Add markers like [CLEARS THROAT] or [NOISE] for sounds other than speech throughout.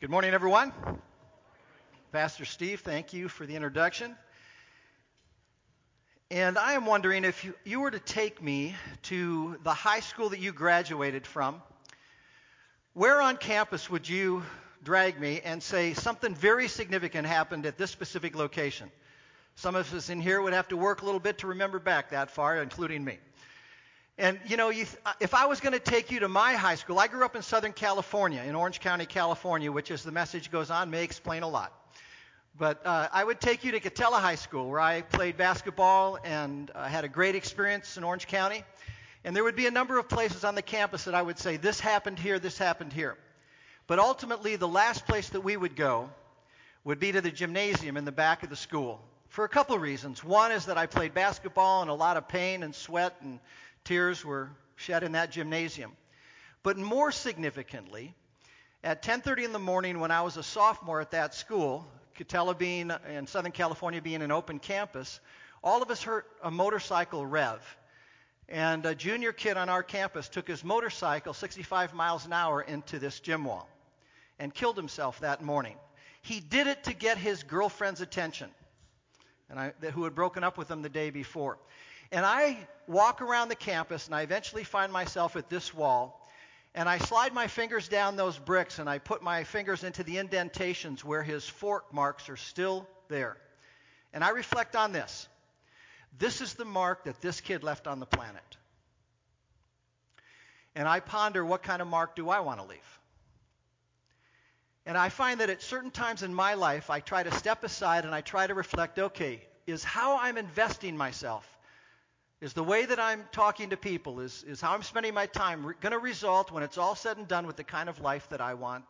Good morning, everyone. Pastor Steve, thank you for the introduction. And I am wondering if you, you, were to take me to the high school that you graduated from, where on campus would you drag me and say something very significant happened at this specific location? Some of us in here would have to work a little bit to remember back that far, including me. And you know, you uh, if I was going to take you to my high school, I grew up in Southern California, in Orange County, California, which, as the message goes on, may explain a lot. But uh, I would take you to Katella High School, where I played basketball and uh, had a great experience in Orange County. And there would be a number of places on the campus that I would say, this happened here, this happened here. But ultimately, the last place that we would go would be to the gymnasium in the back of the school for a couple of reasons. One is that I played basketball and a lot of pain and sweat and Tears were shed in that gymnasium. But more significantly, at 10:30 in the morning when I was a sophomore at that school, Katella being in Southern California being an open campus, all of us heard a motorcycle rev. And a junior kid on our campus took his motorcycle 65 miles an hour into this gym wall and killed himself that morning. He did it to get his girlfriend's attention, and I, who had broken up with him the day before. And I walk around the campus and I eventually find myself at this wall. And I slide my fingers down those bricks and I put my fingers into the indentations where his fork marks are still there. And I reflect on this. This is the mark that this kid left on the planet. And I ponder what kind of mark do I want to leave? And I find that at certain times in my life, I try to step aside and I try to reflect okay, is how I'm investing myself is the way that I'm talking to people, is, is how I'm spending my time re- going to result, when it's all said and done, with the kind of life that I want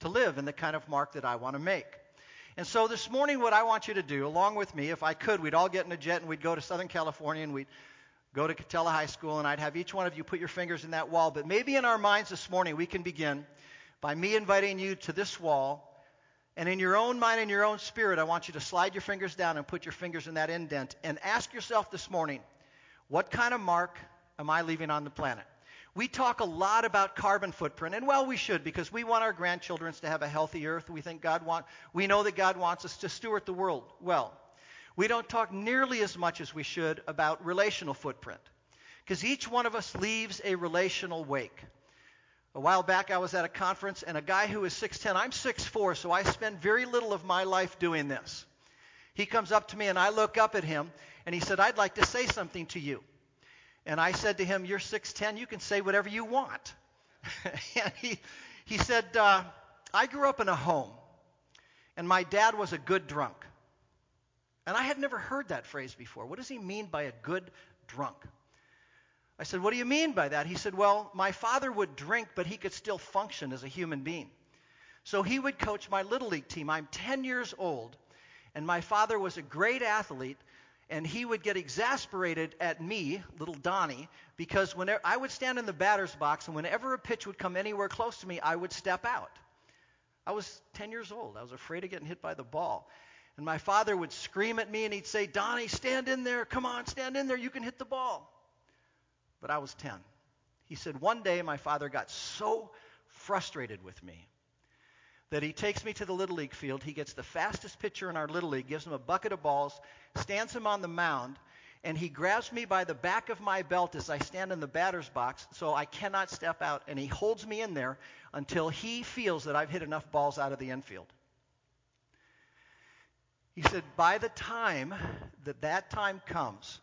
to live and the kind of mark that I want to make. And so this morning, what I want you to do, along with me, if I could, we'd all get in a jet and we'd go to Southern California and we'd go to Katella High School, and I'd have each one of you put your fingers in that wall. But maybe in our minds this morning, we can begin by me inviting you to this wall. And in your own mind and your own spirit, I want you to slide your fingers down and put your fingers in that indent and ask yourself this morning, what kind of mark am I leaving on the planet? We talk a lot about carbon footprint, and well, we should because we want our grandchildren to have a healthy earth. We think God want, we know that God wants us to steward the world well. We don't talk nearly as much as we should about relational footprint because each one of us leaves a relational wake. A while back, I was at a conference, and a guy who is 6'10, I'm 6'4, so I spend very little of my life doing this. He comes up to me, and I look up at him, and he said, I'd like to say something to you. And I said to him, You're 6'10, you can say whatever you want. [LAUGHS] and he, he said, uh, I grew up in a home, and my dad was a good drunk. And I had never heard that phrase before. What does he mean by a good drunk? I said, What do you mean by that? He said, Well, my father would drink, but he could still function as a human being. So he would coach my little league team. I'm 10 years old, and my father was a great athlete, and he would get exasperated at me, little Donnie, because whenever I would stand in the batter's box, and whenever a pitch would come anywhere close to me, I would step out. I was 10 years old. I was afraid of getting hit by the ball. And my father would scream at me and he'd say, Donnie, stand in there. Come on, stand in there. You can hit the ball. But I was 10. He said, One day my father got so frustrated with me that he takes me to the Little League field. He gets the fastest pitcher in our Little League, gives him a bucket of balls, stands him on the mound, and he grabs me by the back of my belt as I stand in the batter's box so I cannot step out, and he holds me in there until he feels that I've hit enough balls out of the infield. He said, by the time that that time comes,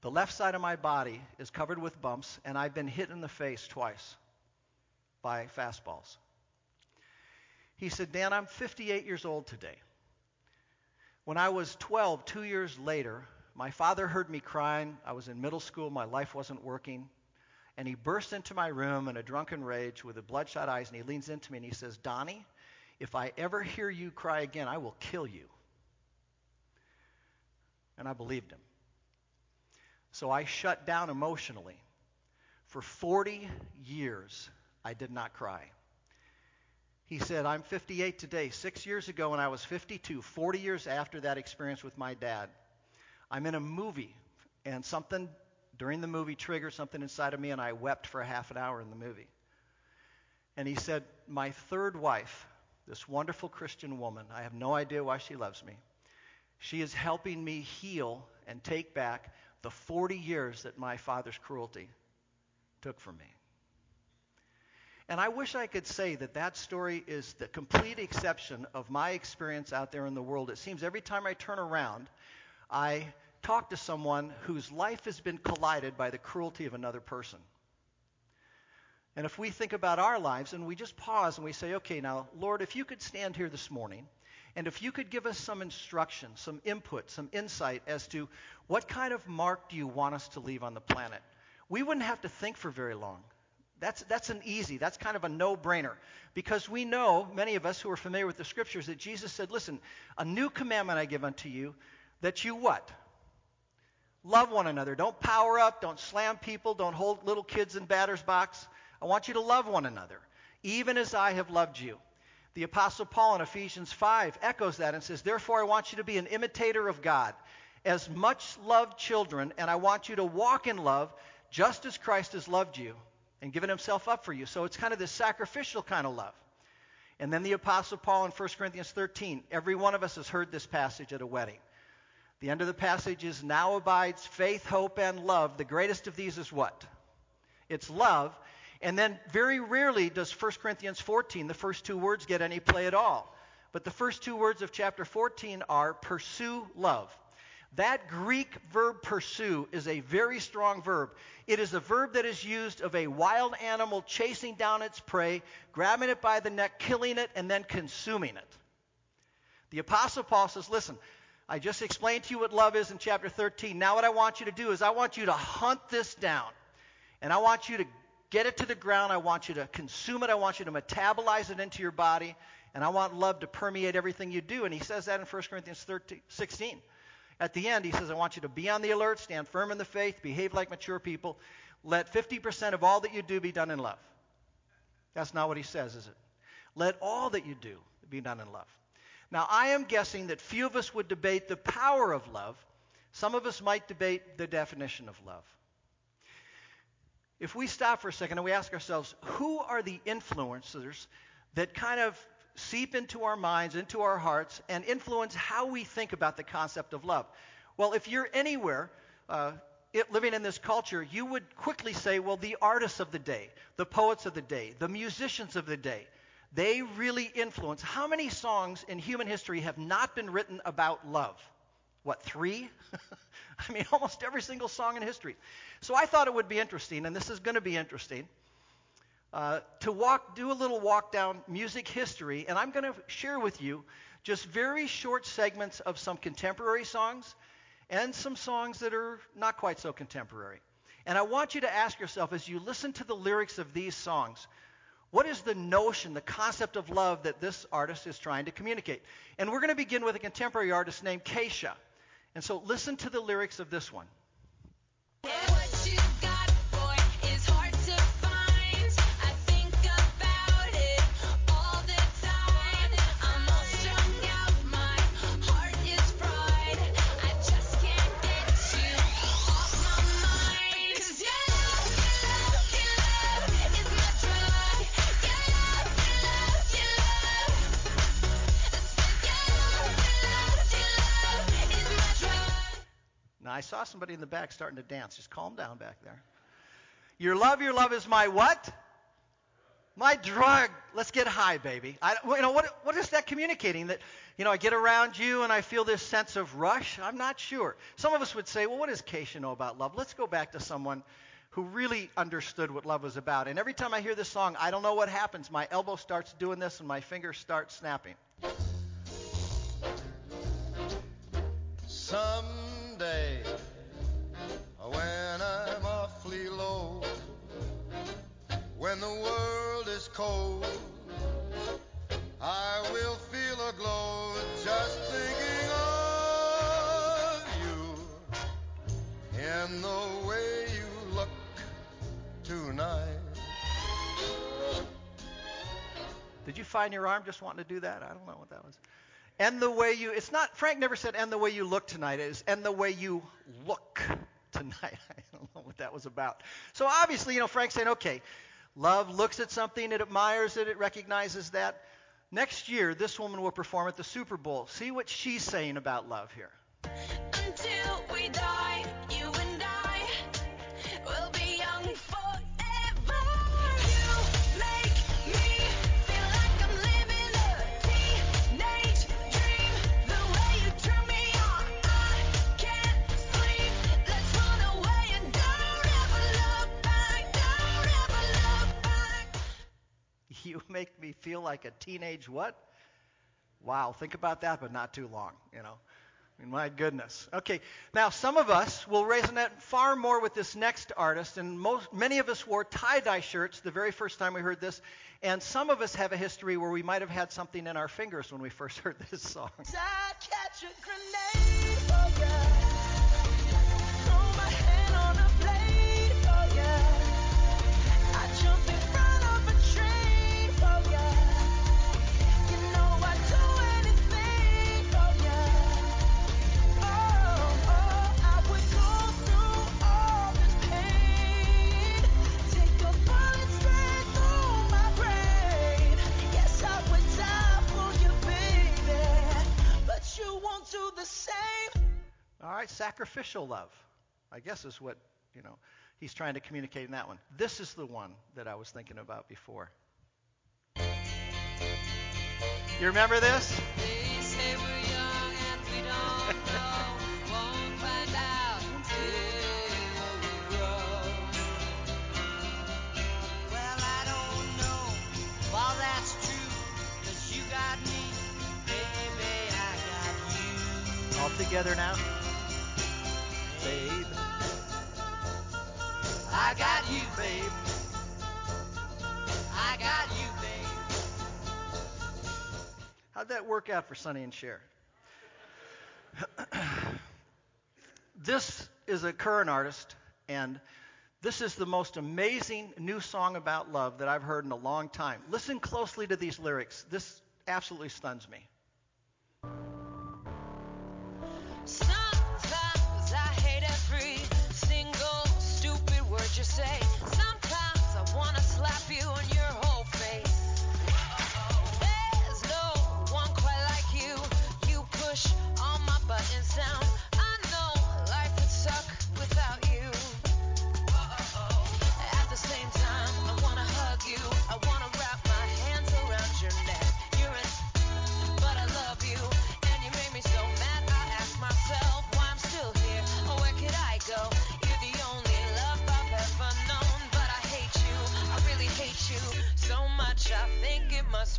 the left side of my body is covered with bumps, and I've been hit in the face twice by fastballs. He said, Dan, I'm 58 years old today. When I was 12, two years later, my father heard me crying. I was in middle school, my life wasn't working. And he burst into my room in a drunken rage with bloodshot eyes, and he leans into me and he says, Donnie, if I ever hear you cry again, I will kill you. And I believed him. So I shut down emotionally. For 40 years, I did not cry. He said, I'm 58 today. Six years ago, when I was 52, 40 years after that experience with my dad, I'm in a movie, and something during the movie triggered something inside of me, and I wept for a half an hour in the movie. And he said, My third wife, this wonderful Christian woman, I have no idea why she loves me. She is helping me heal and take back the 40 years that my father's cruelty took from me. And I wish I could say that that story is the complete exception of my experience out there in the world. It seems every time I turn around, I talk to someone whose life has been collided by the cruelty of another person. And if we think about our lives and we just pause and we say, okay, now, Lord, if you could stand here this morning and if you could give us some instruction, some input, some insight as to what kind of mark do you want us to leave on the planet, we wouldn't have to think for very long. That's, that's an easy, that's kind of a no brainer. Because we know, many of us who are familiar with the scriptures, that Jesus said, Listen, a new commandment I give unto you, that you what? Love one another. Don't power up, don't slam people, don't hold little kids in batter's box. I want you to love one another, even as I have loved you. The Apostle Paul in Ephesians 5 echoes that and says, Therefore, I want you to be an imitator of God, as much loved children, and I want you to walk in love, just as Christ has loved you and given himself up for you. So it's kind of this sacrificial kind of love. And then the Apostle Paul in 1 Corinthians 13. Every one of us has heard this passage at a wedding. The end of the passage is now abides faith, hope, and love. The greatest of these is what? It's love. And then very rarely does 1 Corinthians 14, the first two words, get any play at all. But the first two words of chapter 14 are pursue love. That Greek verb pursue is a very strong verb. It is a verb that is used of a wild animal chasing down its prey, grabbing it by the neck, killing it, and then consuming it. The Apostle Paul says, Listen, I just explained to you what love is in chapter 13. Now, what I want you to do is I want you to hunt this down. And I want you to get it to the ground. I want you to consume it. I want you to metabolize it into your body. And I want love to permeate everything you do. And he says that in 1 Corinthians 13, 16. At the end, he says, I want you to be on the alert, stand firm in the faith, behave like mature people. Let 50% of all that you do be done in love. That's not what he says, is it? Let all that you do be done in love. Now, I am guessing that few of us would debate the power of love. Some of us might debate the definition of love. If we stop for a second and we ask ourselves, who are the influencers that kind of seep into our minds, into our hearts, and influence how we think about the concept of love? Well, if you're anywhere uh, it, living in this culture, you would quickly say, well, the artists of the day, the poets of the day, the musicians of the day, they really influence. How many songs in human history have not been written about love? What, three? [LAUGHS] I mean, [LAUGHS] almost every single song in history. So I thought it would be interesting, and this is going to be interesting, uh, to walk, do a little walk down music history, and I'm going to share with you just very short segments of some contemporary songs and some songs that are not quite so contemporary. And I want you to ask yourself as you listen to the lyrics of these songs, what is the notion, the concept of love that this artist is trying to communicate? And we're going to begin with a contemporary artist named Kesha. And so listen to the lyrics of this one. Saw somebody in the back starting to dance. Just calm down back there. Your love, your love is my what? My drug. Let's get high, baby. I, you know what? What is that communicating? That you know, I get around you and I feel this sense of rush. I'm not sure. Some of us would say, well, what does Kesha know about love? Let's go back to someone who really understood what love was about. And every time I hear this song, I don't know what happens. My elbow starts doing this and my fingers start snapping. Cold, I will feel a glow just thinking of you in the way you look tonight. Did you find your arm just wanting to do that? I don't know what that was. And the way you, it's not, Frank never said, and the way you look tonight is, and the way you look tonight. [LAUGHS] I don't know what that was about. So obviously, you know, Frank's saying, okay, Love looks at something, it admires it, it recognizes that. Next year, this woman will perform at the Super Bowl. See what she's saying about love here. Until make me feel like a teenage what? Wow, think about that, but not too long, you know. I mean, my goodness. Okay, now some of us will resonate far more with this next artist, and most, many of us wore tie-dye shirts the very first time we heard this, and some of us have a history where we might have had something in our fingers when we first [LAUGHS] heard this song. Do the same. All right, sacrificial love, I guess is what, you know, he's trying to communicate in that one. This is the one that I was thinking about before. You remember this? Together now? Babe. I got you, babe. I got you, babe. How'd that work out for Sonny and Cher? [CLEARS THROAT] this is a current artist, and this is the most amazing new song about love that I've heard in a long time. Listen closely to these lyrics. This absolutely stuns me. You say. Sometimes I wanna slap you on your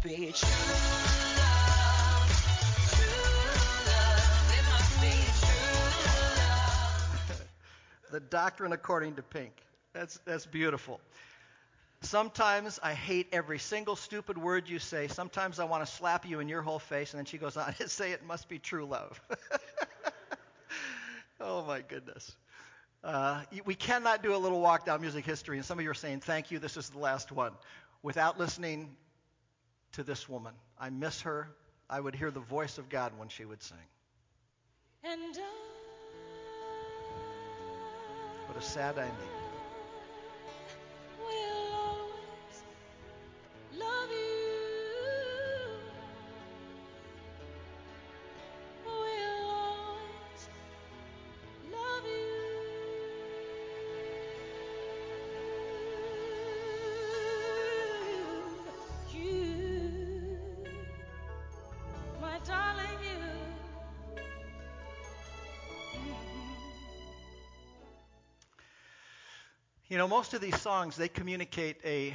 love. [LAUGHS] The Doctrine According to Pink. That's, that's beautiful. Sometimes I hate every single stupid word you say. Sometimes I want to slap you in your whole face. And then she goes on to say it must be true love. [LAUGHS] oh, my goodness. Uh, we cannot do a little walk down music history. And some of you are saying, thank you, this is the last one, without listening to this woman. I miss her. I would hear the voice of God when she would sing. And What a sad ending. You know, most of these songs, they communicate a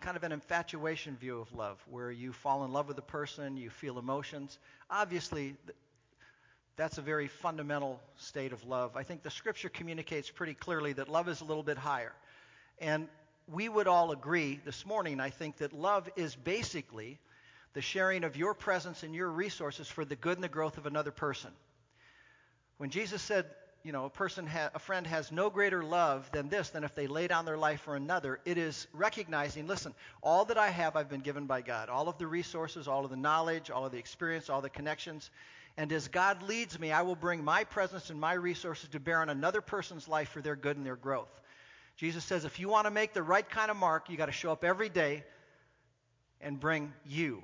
kind of an infatuation view of love, where you fall in love with a person, you feel emotions. Obviously, that's a very fundamental state of love. I think the scripture communicates pretty clearly that love is a little bit higher. And we would all agree this morning, I think, that love is basically the sharing of your presence and your resources for the good and the growth of another person. When Jesus said, you know, a person, ha- a friend has no greater love than this, than if they lay down their life for another, it is recognizing, listen, all that I have, I've been given by God. All of the resources, all of the knowledge, all of the experience, all the connections. And as God leads me, I will bring my presence and my resources to bear on another person's life for their good and their growth. Jesus says if you want to make the right kind of mark, you got to show up every day and bring you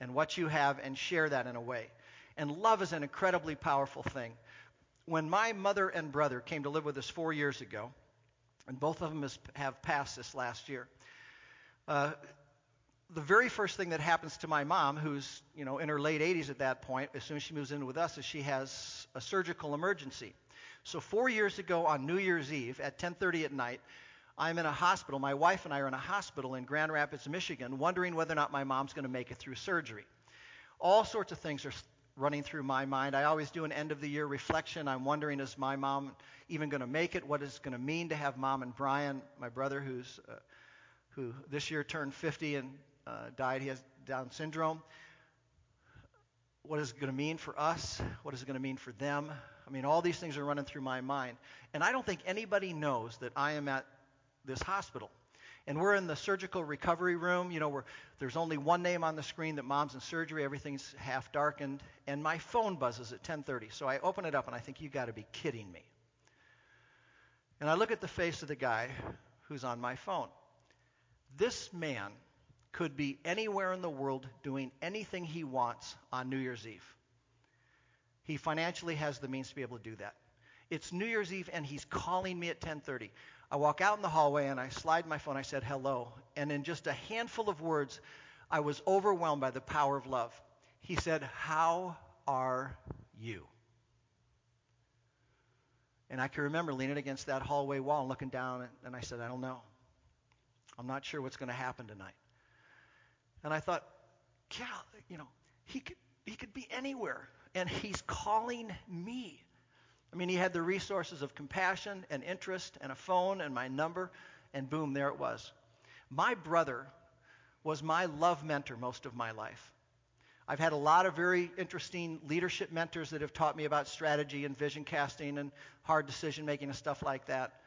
and what you have and share that in a way. And love is an incredibly powerful thing. When my mother and brother came to live with us four years ago, and both of them has, have passed this last year, uh, the very first thing that happens to my mom, who's you know in her late 80s at that point, as soon as she moves in with us, is she has a surgical emergency. So four years ago on New Year's Eve at 10:30 at night, I'm in a hospital. My wife and I are in a hospital in Grand Rapids, Michigan, wondering whether or not my mom's going to make it through surgery. All sorts of things are running through my mind. I always do an end of the year reflection. I'm wondering, is my mom even going to make it? What is it going to mean to have mom and Brian, my brother, who's uh, who this year turned 50 and uh, died. He has Down syndrome. What is it going to mean for us? What is it going to mean for them? I mean, all these things are running through my mind. And I don't think anybody knows that I am at this hospital. And we're in the surgical recovery room, you know, where there's only one name on the screen that mom's in surgery, everything's half darkened, and my phone buzzes at 10:30. So I open it up and I think you got to be kidding me. And I look at the face of the guy who's on my phone. This man could be anywhere in the world doing anything he wants on New Year's Eve. He financially has the means to be able to do that. It's New Year's Eve and he's calling me at 10:30. I walk out in the hallway and I slide my phone. I said hello, and in just a handful of words, I was overwhelmed by the power of love. He said, "How are you?" And I can remember leaning against that hallway wall and looking down, and I said, I don't know. I'm not sure what's going to happen tonight. And I thought, yeah, you know, he could, he could be anywhere, and he's calling me. I mean, he had the resources of compassion and interest and a phone and my number, and boom, there it was. My brother was my love mentor most of my life. I've had a lot of very interesting leadership mentors that have taught me about strategy and vision casting and hard decision making and stuff like that.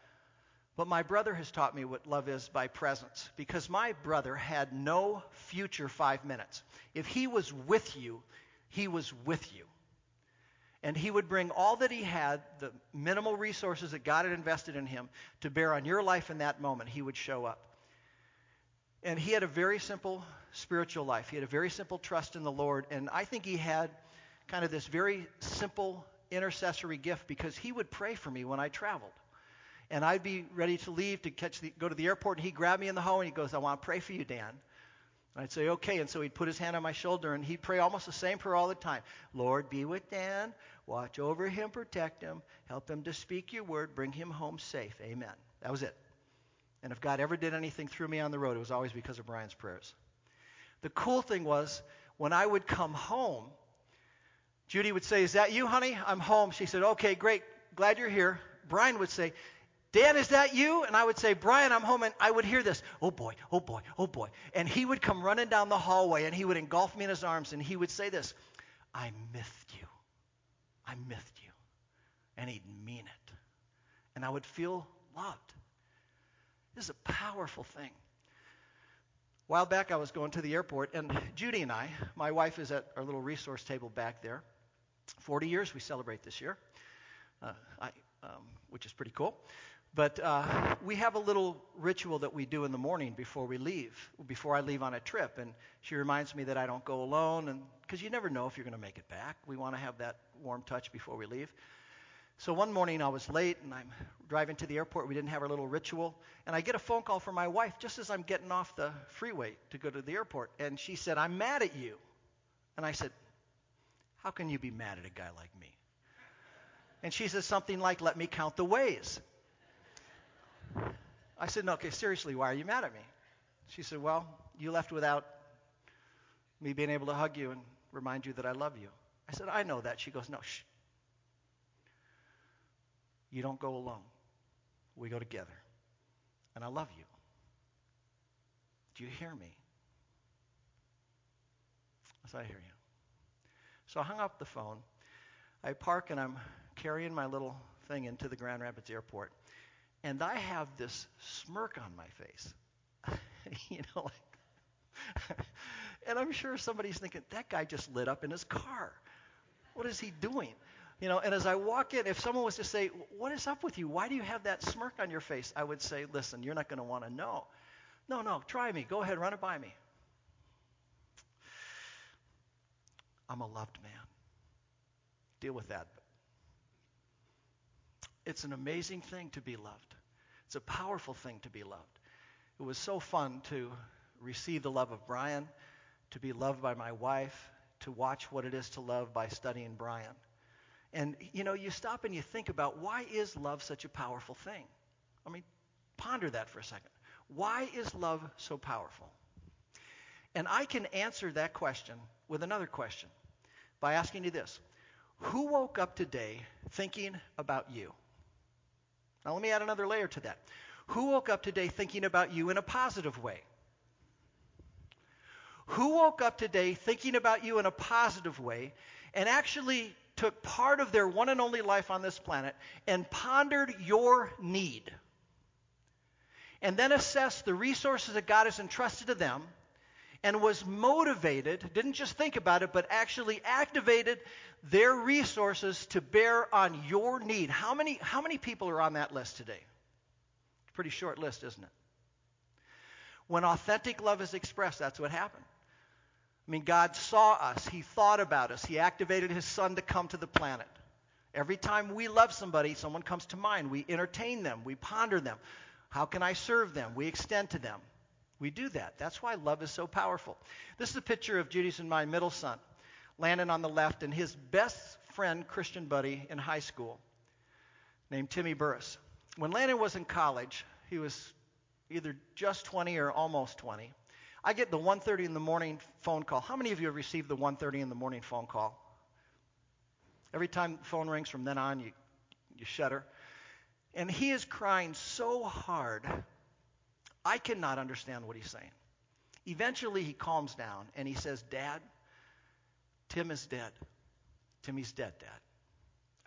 But my brother has taught me what love is by presence because my brother had no future five minutes. If he was with you, he was with you. And he would bring all that he had, the minimal resources that God had invested in him, to bear on your life in that moment. He would show up. And he had a very simple spiritual life. He had a very simple trust in the Lord. And I think he had kind of this very simple intercessory gift because he would pray for me when I traveled. And I'd be ready to leave to catch the, go to the airport, and he'd grab me in the home and he goes, I want to pray for you, Dan. And I'd say, okay. And so he'd put his hand on my shoulder and he'd pray almost the same prayer all the time. Lord, be with Dan. Watch over him, protect him, help him to speak your word, bring him home safe. Amen. That was it. And if God ever did anything through me on the road, it was always because of Brian's prayers. The cool thing was when I would come home, Judy would say, Is that you, honey? I'm home. She said, Okay, great. Glad you're here. Brian would say, Dan, is that you? And I would say, Brian, I'm home. And I would hear this, oh boy, oh boy, oh boy. And he would come running down the hallway and he would engulf me in his arms and he would say this, I missed you. I missed you. And he'd mean it. And I would feel loved. This is a powerful thing. A while back, I was going to the airport, and Judy and I, my wife is at our little resource table back there. 40 years we celebrate this year, uh, I, um, which is pretty cool. But uh, we have a little ritual that we do in the morning before we leave, before I leave on a trip. And she reminds me that I don't go alone, and because you never know if you're going to make it back. We want to have that warm touch before we leave. So one morning I was late and I'm driving to the airport. We didn't have our little ritual. And I get a phone call from my wife just as I'm getting off the freeway to go to the airport. And she said, I'm mad at you. And I said, How can you be mad at a guy like me? And she says something like, Let me count the ways. I said, No, okay, seriously, why are you mad at me? She said, Well, you left without me being able to hug you and remind you that I love you. I said, I know that. She goes, No, shh. You don't go alone. We go together. And I love you. Do you hear me? I Yes, I hear you. So I hung up the phone. I park and I'm carrying my little thing into the Grand Rapids airport. And I have this smirk on my face. [LAUGHS] you know, like, [LAUGHS] and I'm sure somebody's thinking, that guy just lit up in his car. What is he doing? You know, and as I walk in, if someone was to say, What is up with you? Why do you have that smirk on your face? I would say, Listen, you're not going to want to know. No, no, try me. Go ahead, run it by me. I'm a loved man. Deal with that. It's an amazing thing to be loved. It's a powerful thing to be loved. It was so fun to receive the love of Brian, to be loved by my wife, to watch what it is to love by studying Brian. And you know, you stop and you think about why is love such a powerful thing? I mean, ponder that for a second. Why is love so powerful? And I can answer that question with another question by asking you this Who woke up today thinking about you? Now, let me add another layer to that. Who woke up today thinking about you in a positive way? Who woke up today thinking about you in a positive way and actually took part of their one and only life on this planet and pondered your need? And then assessed the resources that God has entrusted to them and was motivated, didn't just think about it, but actually activated their resources to bear on your need. How many, how many people are on that list today? Pretty short list, isn't it? When authentic love is expressed, that's what happened. I mean, God saw us, He thought about us, He activated His Son to come to the planet. Every time we love somebody, someone comes to mind. We entertain them, we ponder them. How can I serve them? We extend to them. We do that. That's why love is so powerful. This is a picture of Judy's and my middle son, Landon on the left, and his best friend, Christian buddy in high school, named Timmy Burris. When Landon was in college, he was either just 20 or almost 20. I get the 1:30 in the morning phone call. How many of you have received the 1:30 in the morning phone call? Every time the phone rings from then on, you you shudder. And he is crying so hard I cannot understand what he's saying. Eventually, he calms down and he says, Dad, Tim is dead. Timmy's dead, Dad.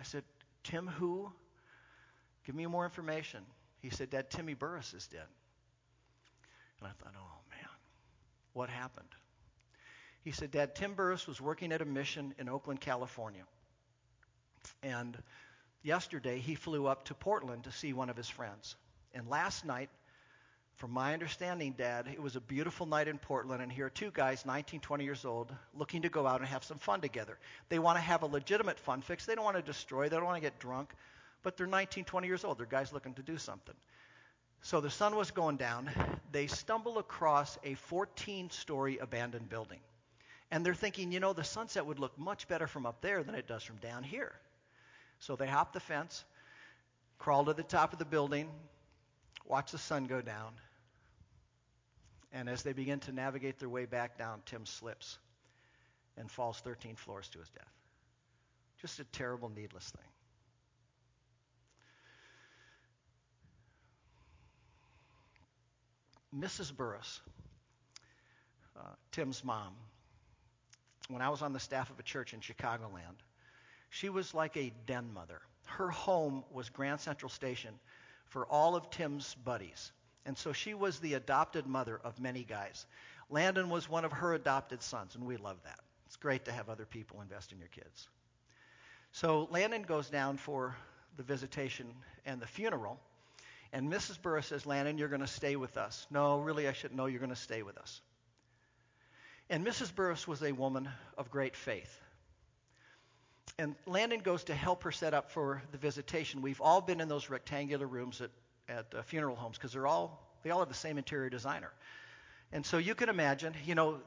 I said, Tim who? Give me more information. He said, Dad, Timmy Burris is dead. And I thought, oh, man, what happened? He said, Dad, Tim Burris was working at a mission in Oakland, California. And yesterday, he flew up to Portland to see one of his friends. And last night, from my understanding, Dad, it was a beautiful night in Portland, and here are two guys, 19, 20 years old, looking to go out and have some fun together. They want to have a legitimate fun fix. They don't want to destroy, they don't want to get drunk, but they're 19, 20 years old. They're guys looking to do something. So the sun was going down. They stumble across a 14 story abandoned building. And they're thinking, you know, the sunset would look much better from up there than it does from down here. So they hop the fence, crawl to the top of the building, watch the sun go down, and as they begin to navigate their way back down, Tim slips and falls 13 floors to his death. Just a terrible, needless thing. Mrs. Burris, uh, Tim's mom, when I was on the staff of a church in Chicagoland, she was like a den mother. Her home was Grand Central Station for all of Tim's buddies. And so she was the adopted mother of many guys. Landon was one of her adopted sons, and we love that. It's great to have other people invest in your kids. So Landon goes down for the visitation and the funeral, and Mrs. Burris says, Landon, you're going to stay with us. No, really, I shouldn't know you're going to stay with us. And Mrs. Burris was a woman of great faith. And Landon goes to help her set up for the visitation. We've all been in those rectangular rooms at at uh, funeral homes because they're all they all have the same interior designer. And so you can imagine, you know,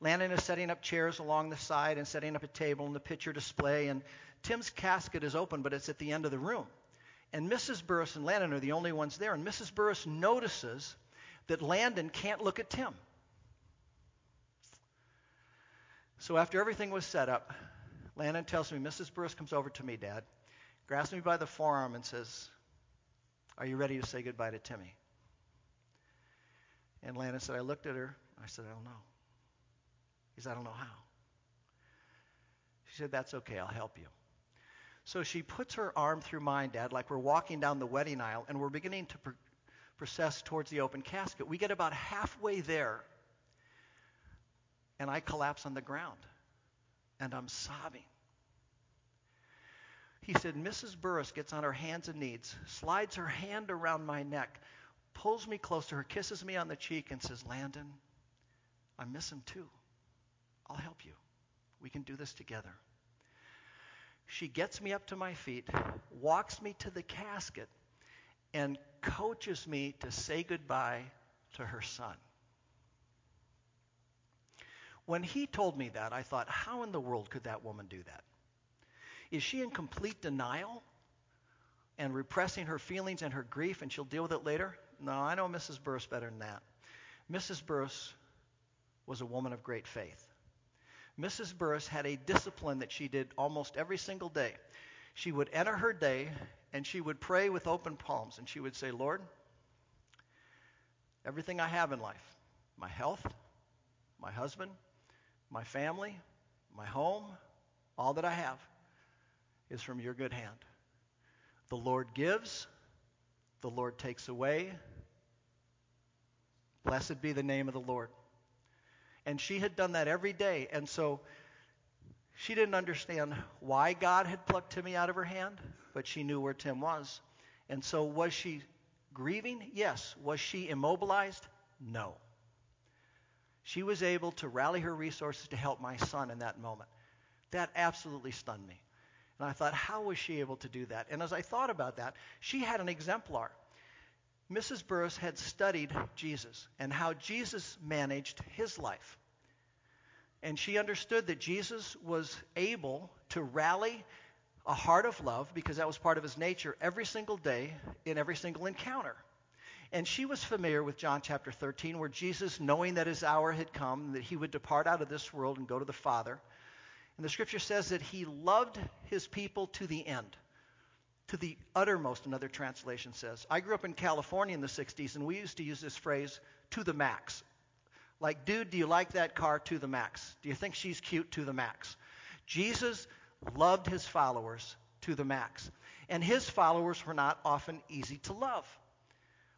Landon is setting up chairs along the side and setting up a table and the picture display. And Tim's casket is open, but it's at the end of the room. And Mrs. Burris and Landon are the only ones there. And Mrs. Burris notices that Landon can't look at Tim. So after everything was set up, Landon tells me, Mrs. Burris comes over to me, Dad, grabs me by the forearm and says, are you ready to say goodbye to Timmy? And Lana said, I looked at her. I said, I don't know. He said, I don't know how. She said, That's okay. I'll help you. So she puts her arm through mine, Dad, like we're walking down the wedding aisle, and we're beginning to pr- process towards the open casket. We get about halfway there, and I collapse on the ground, and I'm sobbing. He said, Mrs. Burris gets on her hands and knees, slides her hand around my neck, pulls me close to her, kisses me on the cheek, and says, Landon, I miss him too. I'll help you. We can do this together. She gets me up to my feet, walks me to the casket, and coaches me to say goodbye to her son. When he told me that, I thought, how in the world could that woman do that? Is she in complete denial and repressing her feelings and her grief and she'll deal with it later? No, I know Mrs. Burris better than that. Mrs. Burris was a woman of great faith. Mrs. Burris had a discipline that she did almost every single day. She would enter her day and she would pray with open palms and she would say, Lord, everything I have in life, my health, my husband, my family, my home, all that I have is from your good hand. The Lord gives, the Lord takes away. Blessed be the name of the Lord. And she had done that every day. And so she didn't understand why God had plucked Timmy out of her hand, but she knew where Tim was. And so was she grieving? Yes. Was she immobilized? No. She was able to rally her resources to help my son in that moment. That absolutely stunned me. And I thought, how was she able to do that? And as I thought about that, she had an exemplar. Mrs. Burris had studied Jesus and how Jesus managed his life. And she understood that Jesus was able to rally a heart of love, because that was part of his nature, every single day in every single encounter. And she was familiar with John chapter 13, where Jesus, knowing that his hour had come, that he would depart out of this world and go to the Father. And the scripture says that he loved his people to the end, to the uttermost, another translation says. I grew up in California in the 60s, and we used to use this phrase, to the max. Like, dude, do you like that car to the max? Do you think she's cute to the max? Jesus loved his followers to the max. And his followers were not often easy to love.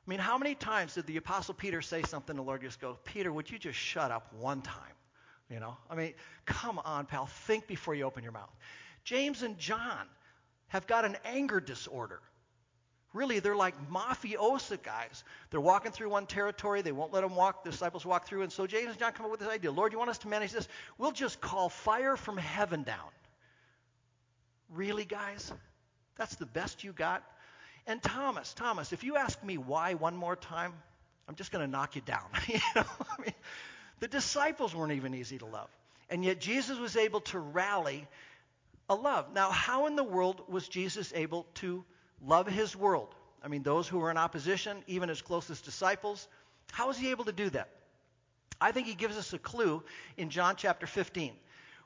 I mean, how many times did the Apostle Peter say something, and the Lord just go, Peter, would you just shut up one time? You know, I mean, come on, pal, think before you open your mouth. James and John have got an anger disorder. Really, they're like mafiosa guys. They're walking through one territory. They won't let them walk. The disciples walk through. And so James and John come up with this idea Lord, you want us to manage this? We'll just call fire from heaven down. Really, guys? That's the best you got? And Thomas, Thomas, if you ask me why one more time, I'm just going to knock you down. [LAUGHS] you know, I mean, the disciples weren't even easy to love. And yet Jesus was able to rally a love. Now, how in the world was Jesus able to love his world? I mean, those who were in opposition, even his closest disciples. How was he able to do that? I think he gives us a clue in John chapter 15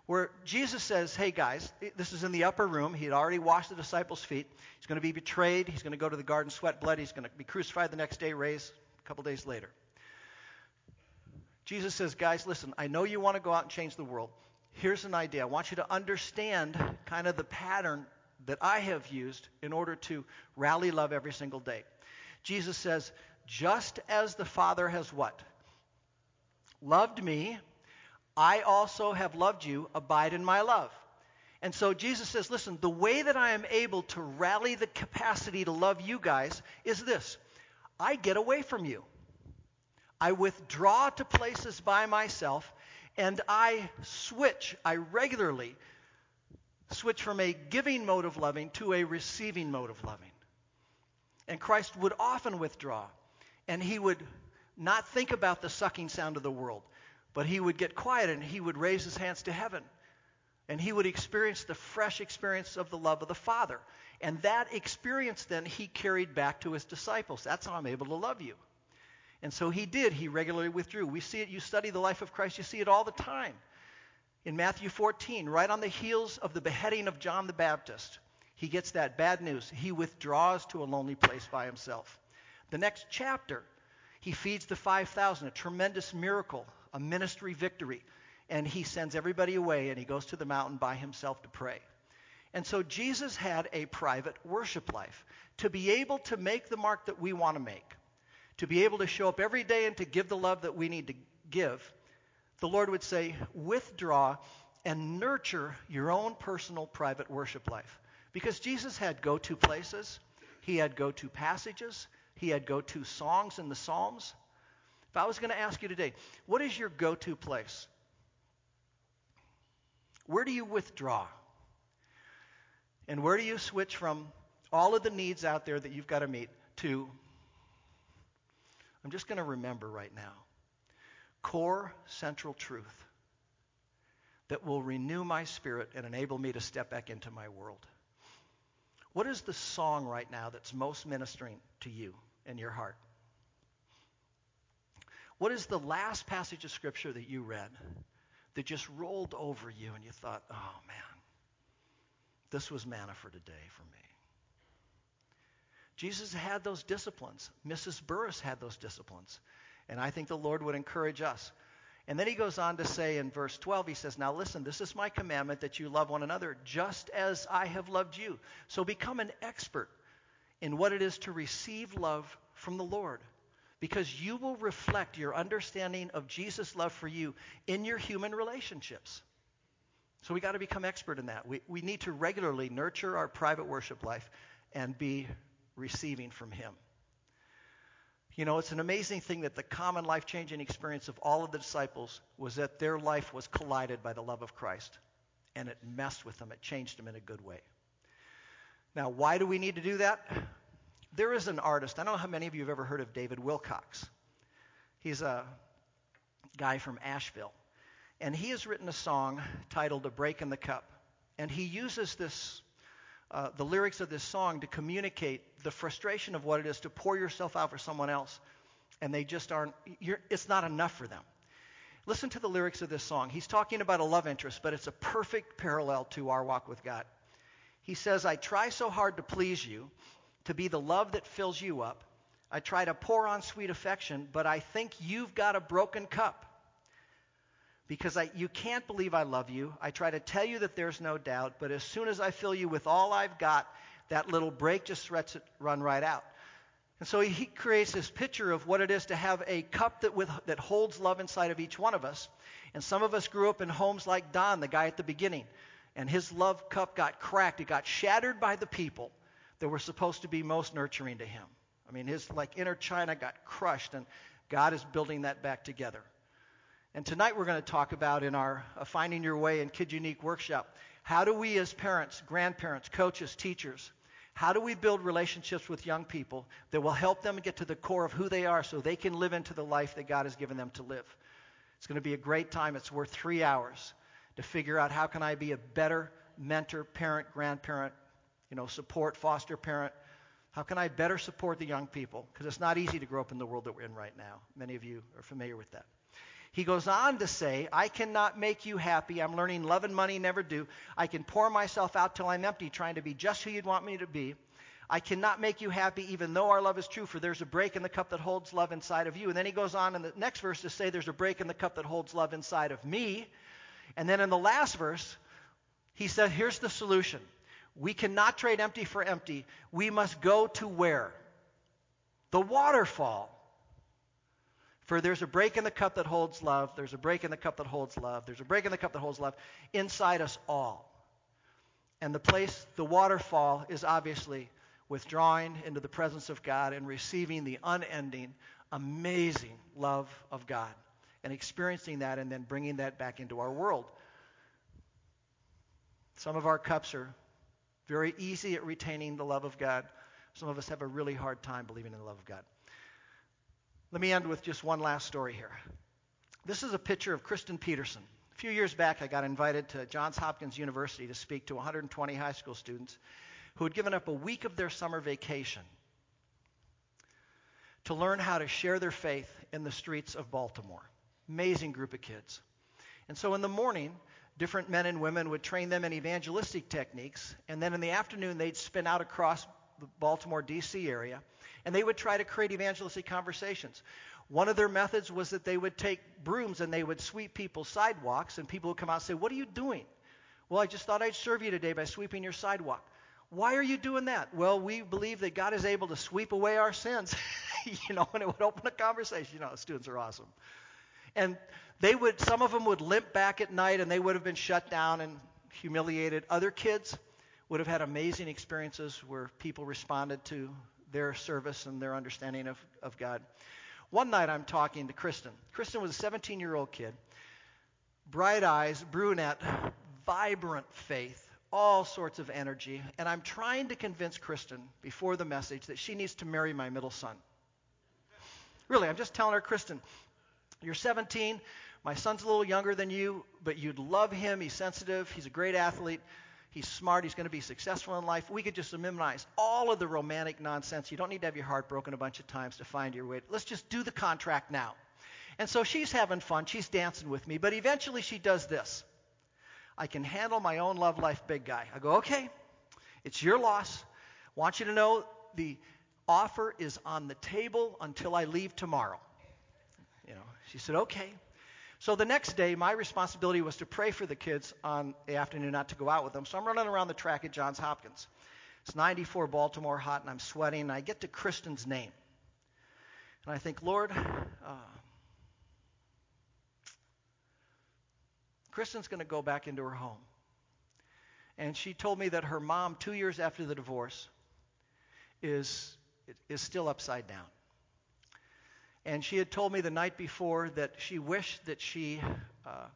where Jesus says, Hey guys, this is in the upper room. He had already washed the disciples' feet. He's going to be betrayed. He's going to go to the garden, sweat blood. He's going to be crucified the next day, raised a couple days later. Jesus says, Guys, listen, I know you want to go out and change the world. Here's an idea. I want you to understand kind of the pattern that I have used in order to rally love every single day. Jesus says, Just as the Father has what? Loved me I also have loved you, abide in my love. And so Jesus says, listen, the way that I am able to rally the capacity to love you guys is this I get away from you. I withdraw to places by myself, and I switch, I regularly switch from a giving mode of loving to a receiving mode of loving. And Christ would often withdraw, and he would not think about the sucking sound of the world. But he would get quiet and he would raise his hands to heaven. And he would experience the fresh experience of the love of the Father. And that experience then he carried back to his disciples. That's how I'm able to love you. And so he did. He regularly withdrew. We see it. You study the life of Christ, you see it all the time. In Matthew 14, right on the heels of the beheading of John the Baptist, he gets that bad news. He withdraws to a lonely place by himself. The next chapter, he feeds the 5,000, a tremendous miracle a ministry victory. And he sends everybody away and he goes to the mountain by himself to pray. And so Jesus had a private worship life to be able to make the mark that we want to make, to be able to show up every day and to give the love that we need to give. The Lord would say, withdraw and nurture your own personal private worship life. Because Jesus had go to places, he had go to passages, he had go to songs in the Psalms. If I was going to ask you today, what is your go to place? Where do you withdraw? And where do you switch from all of the needs out there that you've got to meet to, I'm just going to remember right now, core central truth that will renew my spirit and enable me to step back into my world? What is the song right now that's most ministering to you in your heart? What is the last passage of Scripture that you read that just rolled over you and you thought, oh man, this was manna for today for me? Jesus had those disciplines. Mrs. Burris had those disciplines. And I think the Lord would encourage us. And then he goes on to say in verse 12, he says, Now listen, this is my commandment that you love one another just as I have loved you. So become an expert in what it is to receive love from the Lord because you will reflect your understanding of Jesus' love for you in your human relationships. So we got to become expert in that. We, we need to regularly nurture our private worship life and be receiving from Him. You know, it's an amazing thing that the common life changing experience of all of the disciples was that their life was collided by the love of Christ. And it messed with them, it changed them in a good way. Now, why do we need to do that? There is an artist, I don't know how many of you have ever heard of David Wilcox. He's a guy from Asheville. And he has written a song titled A Break in the Cup. And he uses this, uh, the lyrics of this song to communicate the frustration of what it is to pour yourself out for someone else. And they just aren't, it's not enough for them. Listen to the lyrics of this song. He's talking about a love interest, but it's a perfect parallel to our walk with God. He says, I try so hard to please you, to be the love that fills you up. I try to pour on sweet affection, but I think you've got a broken cup. Because I, you can't believe I love you. I try to tell you that there's no doubt, but as soon as I fill you with all I've got, that little break just lets it run right out. And so he creates this picture of what it is to have a cup that, with, that holds love inside of each one of us. And some of us grew up in homes like Don, the guy at the beginning, and his love cup got cracked. It got shattered by the people that were supposed to be most nurturing to him. I mean, his like inner China got crushed, and God is building that back together. And tonight we're going to talk about in our uh, Finding Your Way and Kid Unique workshop how do we, as parents, grandparents, coaches, teachers, how do we build relationships with young people that will help them get to the core of who they are so they can live into the life that God has given them to live? It's going to be a great time. It's worth three hours to figure out how can I be a better mentor, parent, grandparent, you know, support, foster parent. How can I better support the young people? Because it's not easy to grow up in the world that we're in right now. Many of you are familiar with that. He goes on to say, I cannot make you happy. I'm learning love and money never do. I can pour myself out till I'm empty, trying to be just who you'd want me to be. I cannot make you happy even though our love is true, for there's a break in the cup that holds love inside of you. And then he goes on in the next verse to say there's a break in the cup that holds love inside of me. And then in the last verse, he said, here's the solution. We cannot trade empty for empty. We must go to where? The waterfall. For there's a break in the cup that holds love. There's a break in the cup that holds love. There's a break in the cup that holds love inside us all. And the place, the waterfall, is obviously withdrawing into the presence of God and receiving the unending, amazing love of God and experiencing that and then bringing that back into our world. Some of our cups are very easy at retaining the love of God. Some of us have a really hard time believing in the love of God. Let me end with just one last story here. This is a picture of Kristen Peterson. A few years back, I got invited to Johns Hopkins University to speak to 120 high school students who had given up a week of their summer vacation to learn how to share their faith in the streets of Baltimore. Amazing group of kids. And so in the morning, different men and women would train them in evangelistic techniques, and then in the afternoon, they'd spin out across the Baltimore, D.C. area and they would try to create evangelistic conversations. One of their methods was that they would take brooms and they would sweep people's sidewalks, and people would come out and say, What are you doing? Well, I just thought I'd serve you today by sweeping your sidewalk. Why are you doing that? Well, we believe that God is able to sweep away our sins. [LAUGHS] you know, and it would open a conversation. You know, students are awesome. And they would, some of them would limp back at night and they would have been shut down and humiliated. Other kids would have had amazing experiences where people responded to their service and their understanding of, of God. One night I'm talking to Kristen. Kristen was a 17 year old kid, bright eyes, brunette, vibrant faith, all sorts of energy. And I'm trying to convince Kristen before the message that she needs to marry my middle son. Really, I'm just telling her, Kristen, you're 17. My son's a little younger than you, but you'd love him. He's sensitive. He's a great athlete. He's smart. He's going to be successful in life. We could just minimize all of the romantic nonsense. You don't need to have your heart broken a bunch of times to find your way. Let's just do the contract now. And so she's having fun. She's dancing with me. But eventually she does this I can handle my own love life, big guy. I go, okay, it's your loss. Want you to know the offer is on the table until I leave tomorrow. You know, she said, okay. So the next day, my responsibility was to pray for the kids on the afternoon, not to go out with them. So I'm running around the track at Johns Hopkins. It's 94 Baltimore hot, and I'm sweating. And I get to Kristen's name. And I think, Lord, uh, Kristen's going to go back into her home. And she told me that her mom, two years after the divorce, is, is still upside down. And she had told me the night before that she wished that she uh,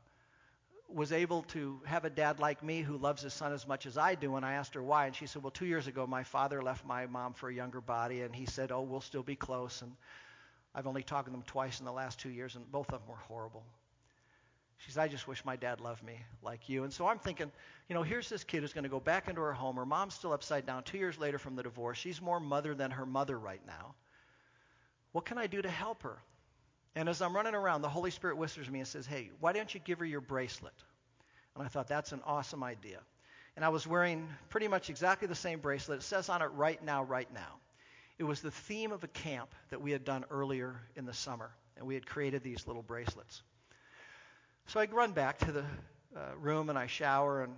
was able to have a dad like me who loves his son as much as I do. And I asked her why. And she said, Well, two years ago, my father left my mom for a younger body. And he said, Oh, we'll still be close. And I've only talked to them twice in the last two years, and both of them were horrible. She said, I just wish my dad loved me like you. And so I'm thinking, you know, here's this kid who's going to go back into her home. Her mom's still upside down two years later from the divorce. She's more mother than her mother right now. What can I do to help her? And as I'm running around, the Holy Spirit whispers me and says, Hey, why don't you give her your bracelet? And I thought, that's an awesome idea. And I was wearing pretty much exactly the same bracelet. It says on it, right now, right now. It was the theme of a camp that we had done earlier in the summer. And we had created these little bracelets. So I run back to the uh, room and I shower and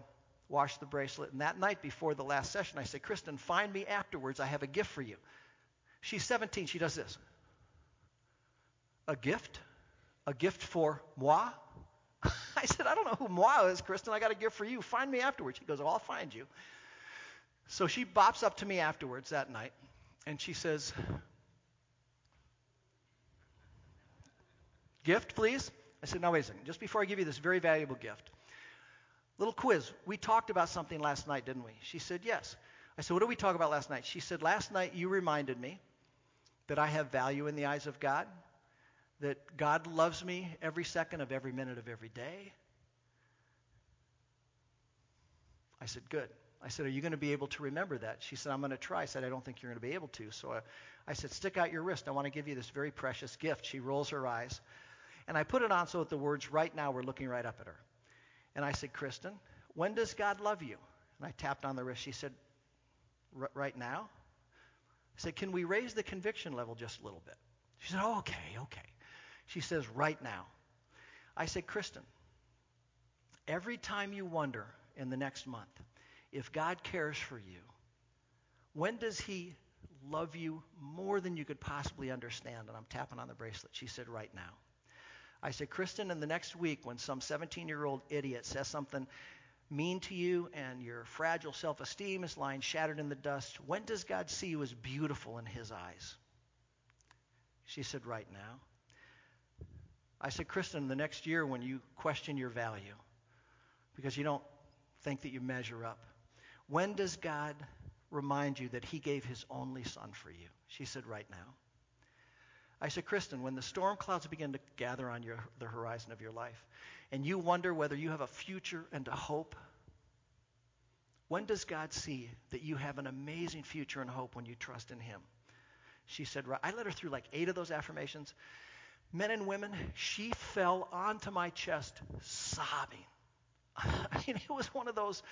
wash the bracelet. And that night before the last session, I say, Kristen, find me afterwards. I have a gift for you. She's 17. She does this. A gift? A gift for moi? [LAUGHS] I said, I don't know who moi is, Kristen. I got a gift for you. Find me afterwards. She goes, Oh, I'll find you. So she bops up to me afterwards that night and she says, Gift, please? I said, Now, wait a second. Just before I give you this very valuable gift, little quiz. We talked about something last night, didn't we? She said, Yes. I said, What did we talk about last night? She said, Last night you reminded me that I have value in the eyes of God that God loves me every second of every minute of every day? I said, Good. I said, Are you going to be able to remember that? She said, I'm going to try. I said, I don't think you're going to be able to. So I, I said, Stick out your wrist. I want to give you this very precious gift. She rolls her eyes. And I put it on so that the words right now were looking right up at her. And I said, Kristen, when does God love you? And I tapped on the wrist. She said, Right now? I said, Can we raise the conviction level just a little bit? She said, Oh, okay, okay. She says, right now. I say, Kristen, every time you wonder in the next month if God cares for you, when does He love you more than you could possibly understand? And I'm tapping on the bracelet. She said, right now. I said, Kristen, in the next week, when some 17 year old idiot says something mean to you and your fragile self esteem is lying shattered in the dust, when does God see you as beautiful in His eyes? She said, right now. I said, Kristen, the next year when you question your value because you don't think that you measure up, when does God remind you that He gave His only Son for you? She said, right now. I said, Kristen, when the storm clouds begin to gather on your, the horizon of your life and you wonder whether you have a future and a hope, when does God see that you have an amazing future and hope when you trust in Him? She said, right. I let her through like eight of those affirmations men and women, she fell onto my chest sobbing. [LAUGHS] I mean, it was one of those,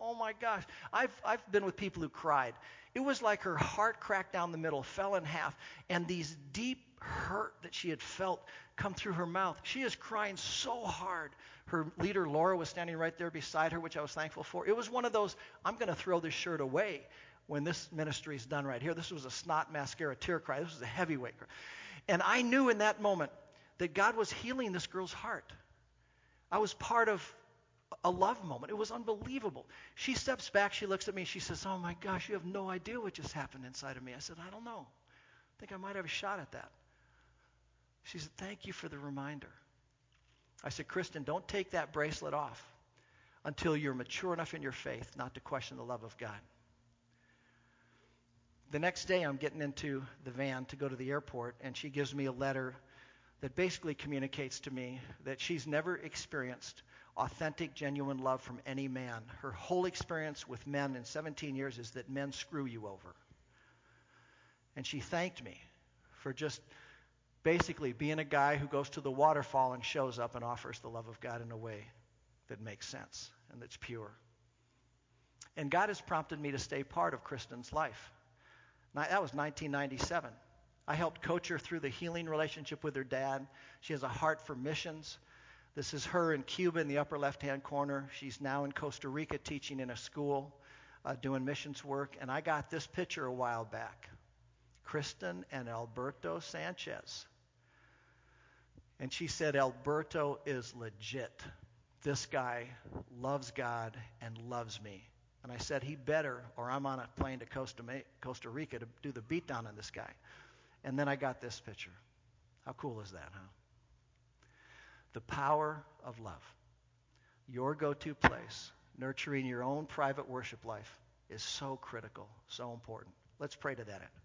oh my gosh. I've, I've been with people who cried. It was like her heart cracked down the middle, fell in half, and these deep hurt that she had felt come through her mouth. She is crying so hard. Her leader, Laura, was standing right there beside her, which I was thankful for. It was one of those, I'm going to throw this shirt away when this ministry is done right here. This was a snot mascara tear cry. This was a heavyweight cry. And I knew in that moment that God was healing this girl's heart. I was part of a love moment. It was unbelievable. She steps back, she looks at me, she says, Oh my gosh, you have no idea what just happened inside of me. I said, I don't know. I think I might have a shot at that. She said, Thank you for the reminder. I said, Kristen, don't take that bracelet off until you're mature enough in your faith not to question the love of God. The next day, I'm getting into the van to go to the airport, and she gives me a letter that basically communicates to me that she's never experienced authentic, genuine love from any man. Her whole experience with men in 17 years is that men screw you over. And she thanked me for just basically being a guy who goes to the waterfall and shows up and offers the love of God in a way that makes sense and that's pure. And God has prompted me to stay part of Kristen's life. That was 1997. I helped coach her through the healing relationship with her dad. She has a heart for missions. This is her in Cuba in the upper left hand corner. She's now in Costa Rica teaching in a school, uh, doing missions work. And I got this picture a while back Kristen and Alberto Sanchez. And she said, Alberto is legit. This guy loves God and loves me. And I said, he better, or I'm on a plane to Costa, Costa Rica to do the beatdown on this guy. And then I got this picture. How cool is that, huh? The power of love. Your go to place, nurturing your own private worship life, is so critical, so important. Let's pray to that end.